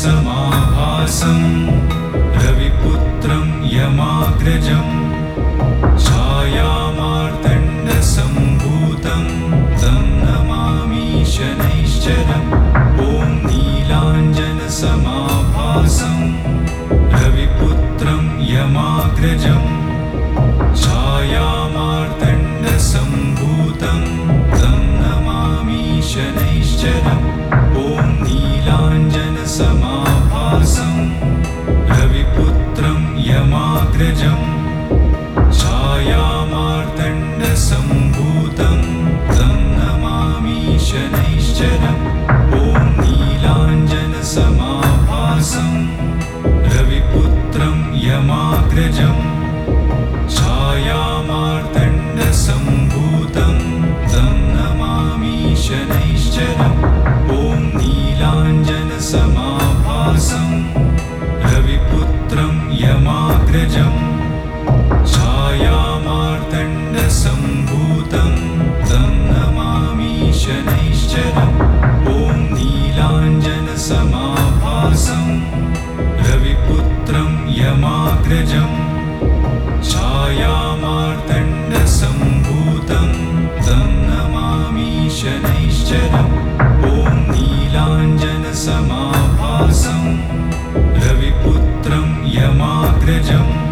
नीलाञ्जनसमाभासम् रविपुत्रं यमाग्रजम्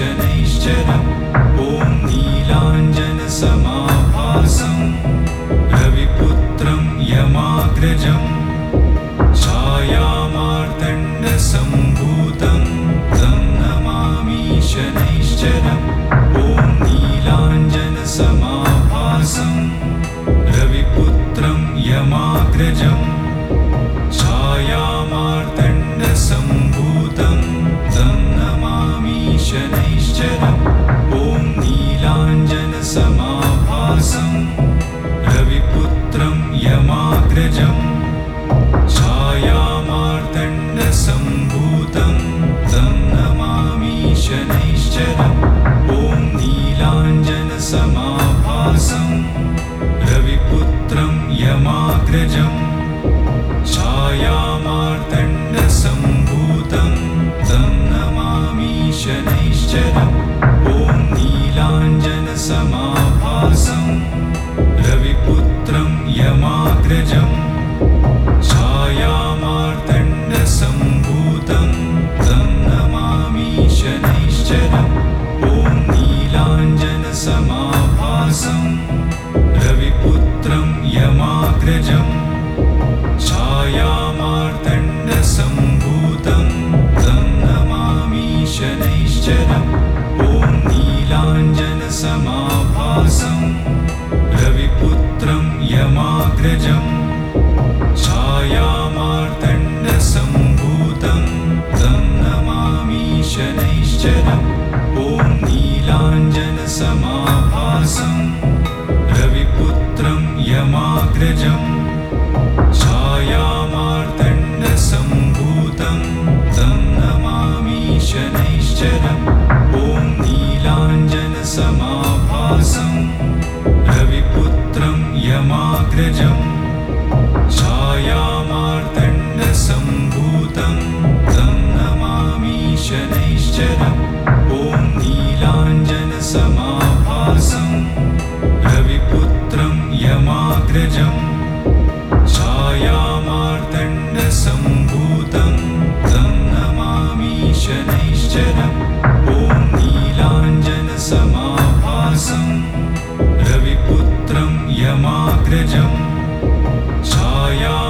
Ocean. गजम् व्यासं रविपुत्रं यमाग्रजं छाया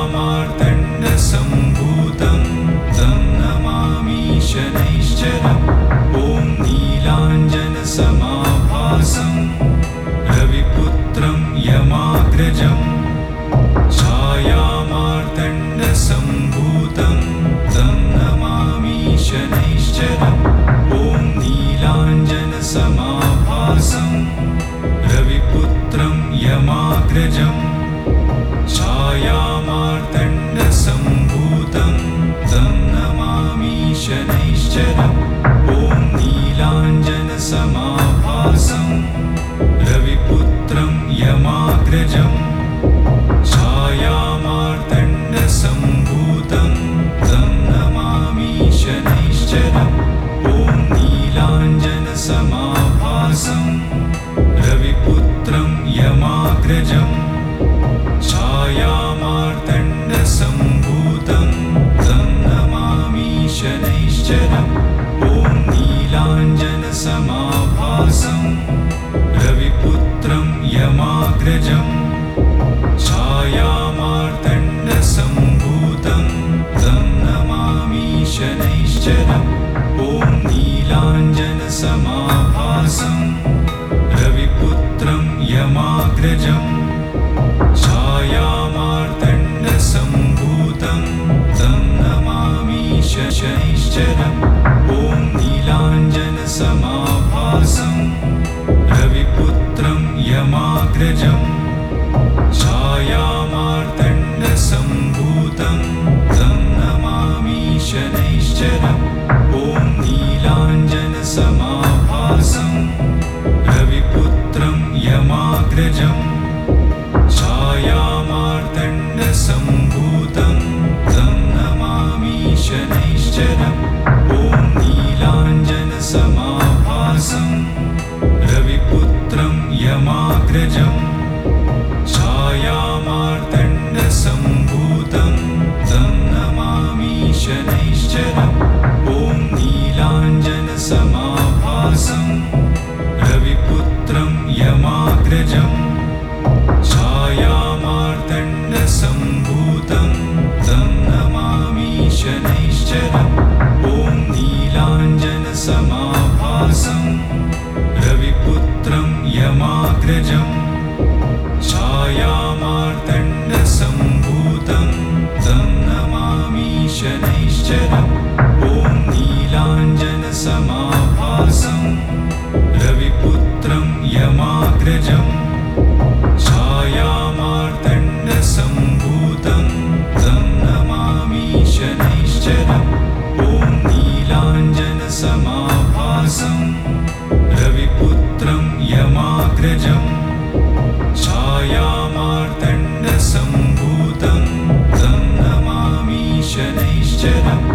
शनैश्चरम्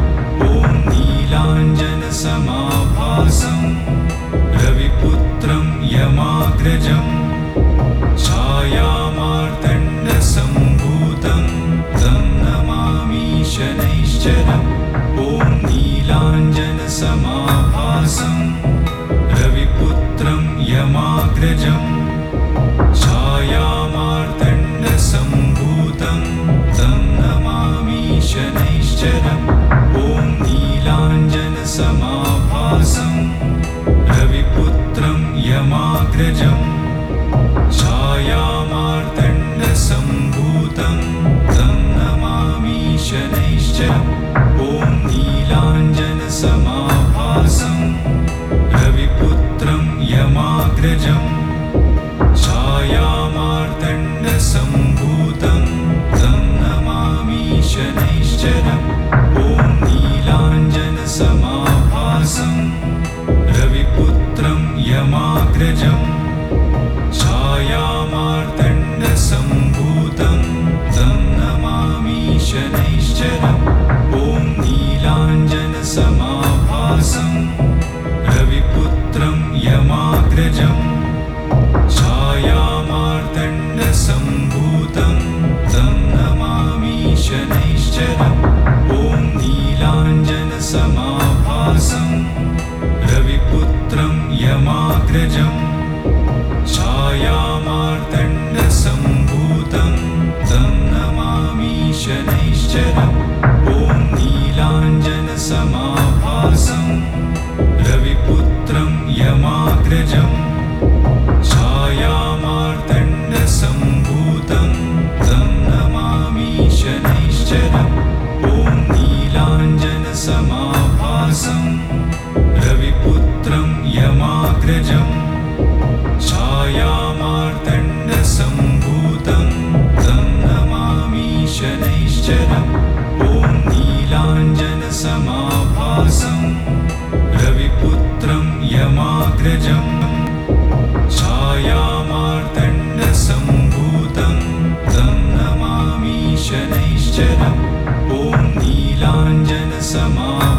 ॐ नीलाञ्जनसमाभासं यमाग्रजम्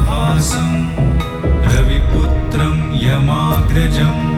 नीलाञ्जनसमाभासं रविपुत्रं यमाग्रजम्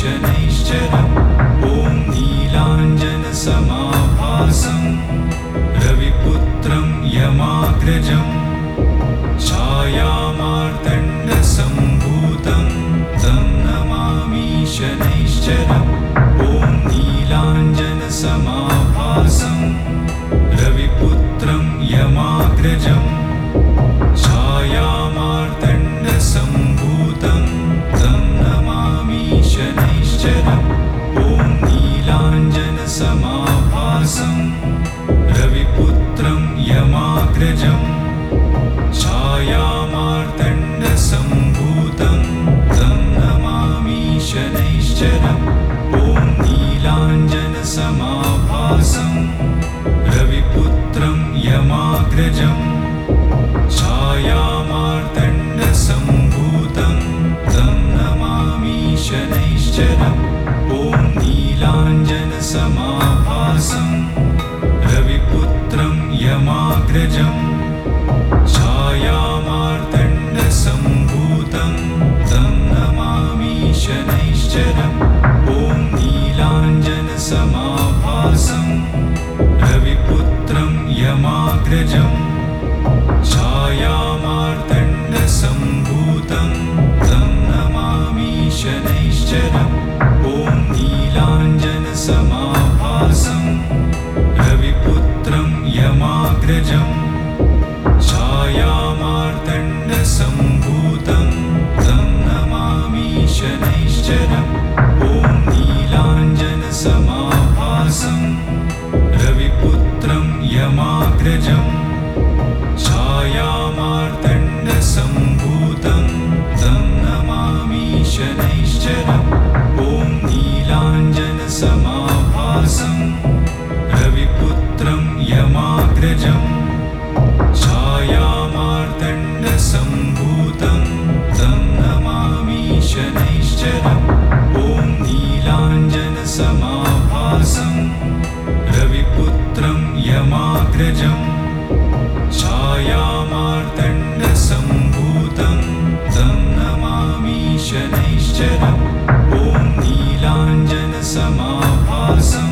attention यमाग्रजम् awesome.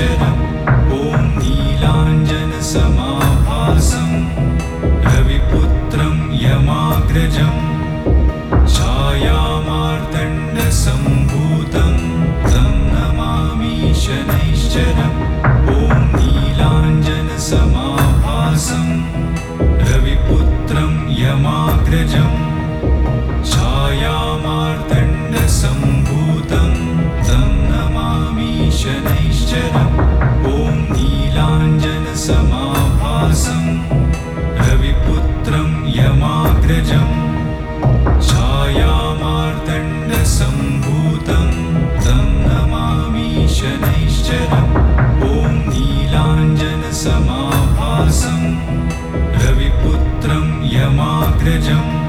should गजम्